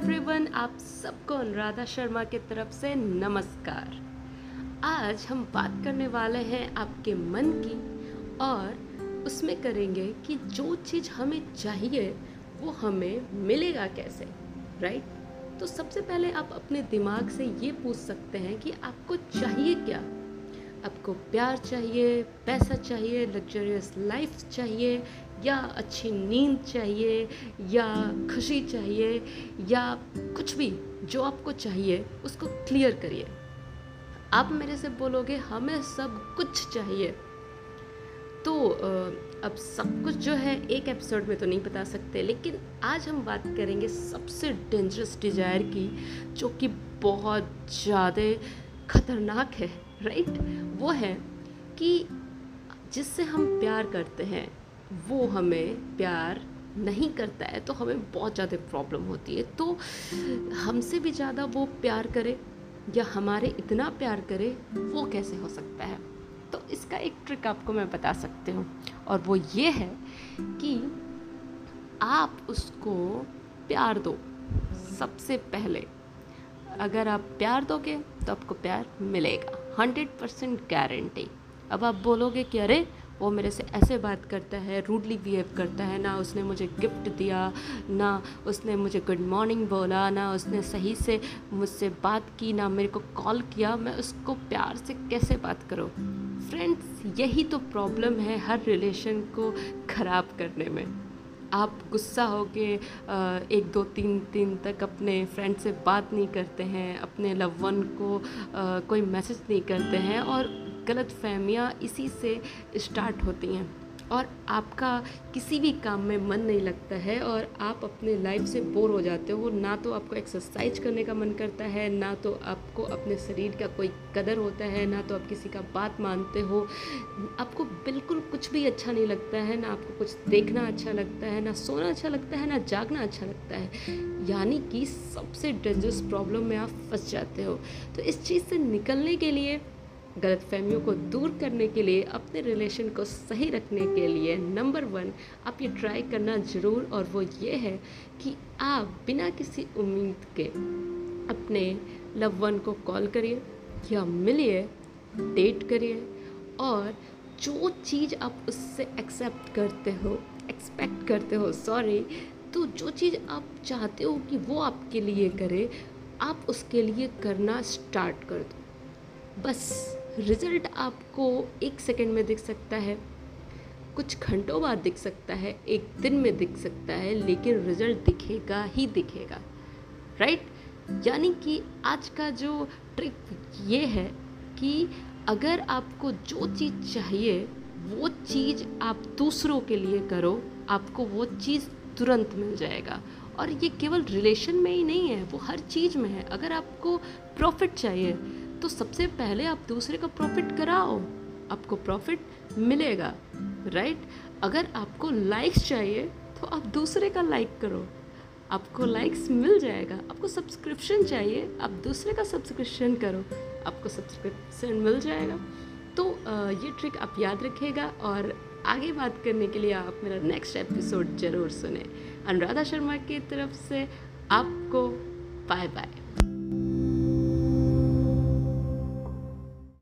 Everyone आप सबको अनुराधा शर्मा की तरफ़ से नमस्कार। आज हम बात करने वाले हैं आपके मन की और उसमें करेंगे कि जो चीज़ हमें चाहिए, वो हमें मिलेगा कैसे राइट तो सबसे पहले आप अपने दिमाग से ये पूछ सकते हैं कि आपको चाहिए क्या? आपको प्यार चाहिए, पैसा चाहिए लग्जरियस लाइफ चाहिए, या अच्छी नींद चाहिए, या खुशी चाहिए, या कुछ भी जो आपको चाहिए, उसको क्लियर करिए। आप मेरे से बोलोगे, हमें सब कुछ चाहिए। तो अब सब कुछ जो है, एक एपिसोड में तो नहीं बता सकते, लेकिन आज हम बात करेंगे सबसे डेंजरस डिज़ायर की, जो कि बहुत ज़्यादा खतरनाक है राइट वो है कि जिससे हम प्यार करते हैं, वो हमें प्यार नहीं करता है तो हमें बहुत ज़्यादा प्रॉब्लम होती है। तो हमसे भी ज़्यादा वो प्यार करे या हमारे इतना प्यार करे, वो कैसे हो सकता है? तो इसका एक ट्रिक आपको मैं बता सकती हूँ। और वो ये है कि आप उसको प्यार दो सबसे पहले। अगर आप प्यार दोगे तो आपको प्यार मिलेगा। हंड्रेड परसेंट गारंटी अब आप बोलोगे कि, अरे, वो मेरे से ऐसे बात करता है रूडली बिहेव करता है, ना उसने मुझे गिफ्ट दिया, ना उसने मुझे गुड मॉर्निंग बोला, ना उसने सही से मुझसे बात की, ना मेरे को कॉल किया, मैं उसको प्यार से कैसे बात करूँ? फ्रेंड्स यही तो प्रॉब्लम है हर रिलेशन को ख़राब करने में। आप गुस्सा हो के एक दो तीन दिन तक अपने फ्रेंड से बात नहीं करते हैं, अपने लव वन को कोई मैसेज नहीं करते हैं और गलत फहमियाँ इसी से स्टार्ट होती हैं। और आपका किसी भी काम में मन नहीं लगता है और आप अपने लाइफ से बोर हो जाते हो, ना तो आपको एक्सरसाइज करने का मन करता है, ना तो आपको अपने शरीर का कोई कदर होता है, ना तो आप किसी का बात मानते हो। आपको बिल्कुल कुछ भी अच्छा नहीं लगता है, ना आपको कुछ देखना अच्छा लगता है, ना सोना अच्छा लगता है, ना जागना अच्छा लगता है। यानी कि सबसे डेंजरस प्रॉब्लम में आप फंस जाते हो। तो इस चीज़ से निकलने के लिए गलत फहमियों को दूर करने के लिए, अपने रिलेशन को सही रखने के लिए नंबर वन आप ये ट्राई करना ज़रूर और वो ये है कि आप बिना किसी उम्मीद के अपने लव वन को कॉल करिए या मिलिए डेट करिए और जो चीज़ आप उससे एक्सेप्ट करते हो एक्सपेक्ट करते हो सॉरी तो जो चीज़ आप चाहते हो कि वो आपके लिए करे, आप उसके लिए करना स्टार्ट कर दो। बस। रिज़ल्ट आपको एक सेकंड में दिख सकता है, कुछ घंटों बाद दिख सकता है, एक दिन में दिख सकता है, लेकिन रिज़ल्ट दिखेगा ही दिखेगा राइट यानी कि आज का जो ट्रिक ये है कि अगर आपको जो चीज़ चाहिए, वो चीज़ आप दूसरों के लिए करो, आपको वो चीज़ तुरंत मिल जाएगा। और ये केवल रिलेशन में ही नहीं है, वो हर चीज़ में है। अगर आपको प्रॉफिट चाहिए तो सबसे पहले आप दूसरे का प्रॉफिट कराओ। आपको प्रॉफिट मिलेगा राइट अगर आपको लाइक्स चाहिए तो आप दूसरे का लाइक करो। आपको लाइक्स मिल जाएगा, आपको सब्सक्रिप्शन चाहिए, आप दूसरे का सब्सक्रिप्शन करो। आपको सब्सक्रिप्शन मिल जाएगा। तो ये ट्रिक आप याद रखिएगा और आगे बात करने के लिए आप मेरा नेक्स्ट एपिसोड ज़रूर सुने। अनुराधा शर्मा की तरफ़ से आपको बाय बाय